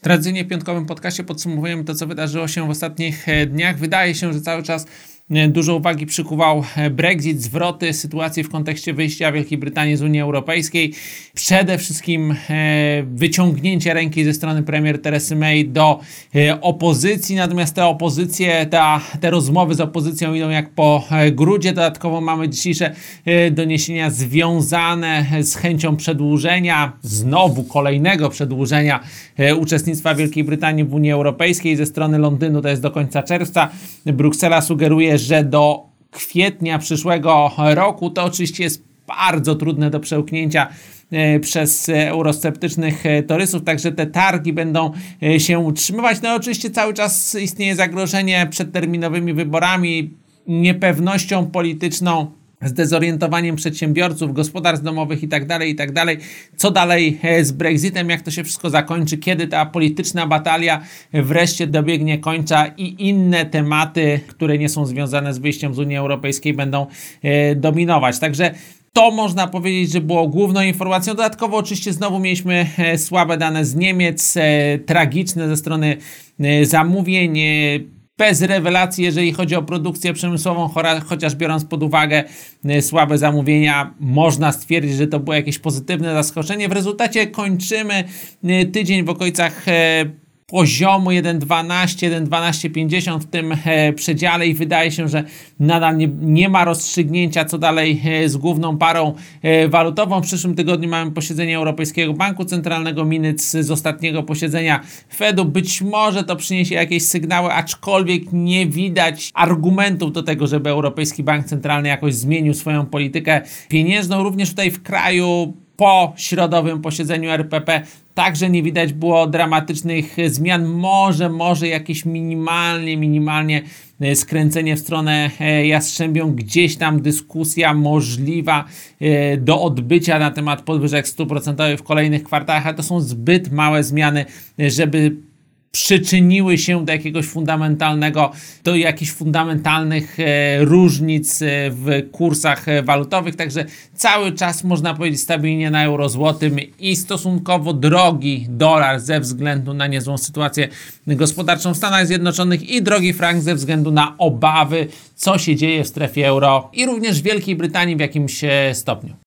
Tradycyjnie w piątkowym podcaście podsumowujemy to, co wydarzyło się w ostatnich e, dniach. Wydaje się, że cały czas dużo uwagi przykuwał e, Brexit, zwroty sytuacji w kontekście wyjścia Wielkiej Brytanii z Unii Europejskiej. Przede wszystkim wyciągnięcie ręki ze strony premier Teresy May do opozycji, natomiast te opozycje, ta, te rozmowy z opozycją idą jak po grudzie. Dodatkowo mamy dzisiejsze doniesienia związane z chęcią przedłużenia, znowu kolejnego przedłużenia uczestnictwa Wielkiej Brytanii w Unii Europejskiej ze strony Londynu to jest do końca czerwca. Bruksela sugeruje, że do kwietnia przyszłego roku to oczywiście jest bardzo trudne do przełknięcia e, przez eurosceptycznych e, torysów, także te targi będą e, się utrzymywać. No oczywiście cały czas istnieje zagrożenie przed terminowymi wyborami, niepewnością polityczną zdezorientowaniem przedsiębiorców, gospodarstw domowych itd., tak itd. Tak Co dalej e, z Brexitem, jak to się wszystko zakończy, kiedy ta polityczna batalia wreszcie dobiegnie końca i inne tematy, które nie są związane z wyjściem z Unii Europejskiej będą e, dominować. Także to można powiedzieć, że było główną informacją. Dodatkowo oczywiście znowu mieliśmy e, słabe dane z Niemiec, tragiczne ze strony zamówień bez rewelacji, jeżeli chodzi o produkcję przemysłową, chociaż biorąc pod uwagę y, słabe zamówienia, można stwierdzić, że to było jakieś pozytywne zaskoczenie. W rezultacie kończymy y, tydzień w okolicach y, poziomu 1.12, 1.12.50 w tym e, przedziale i wydaje się, że nadal nie, nie ma rozstrzygnięcia co dalej e, z główną parą e, walutową. W przyszłym tygodniu mamy posiedzenie Europejskiego Banku Centralnego, minut z ostatniego posiedzenia Fedu. Być może to przyniesie jakieś sygnały, aczkolwiek nie widać argumentów do tego, żeby Europejski Bank Centralny jakoś zmienił swoją politykę pieniężną. Również tutaj w kraju po środowym posiedzeniu RPP także nie widać było dramatycznych zmian. Może, może jakieś minimalnie, minimalnie e, skręcenie w stronę e, Jastrzębią, gdzieś tam dyskusja możliwa e, do odbycia na temat podwyżek stóp procentowych w kolejnych kwartałach, ale to są zbyt małe zmiany, żeby przyczyniły się do jakiegoś fundamentalnego, do jakichś fundamentalnych e, różnic e, w kursach e, walutowych, także cały czas można powiedzieć stabilnie na euro złotym i stosunkowo drogi dolar ze względu na niezłą sytuację gospodarczą w Stanach Zjednoczonych i drogi frank ze względu na obawy, co się dzieje w strefie euro i również w Wielkiej Brytanii w jakimś stopniu.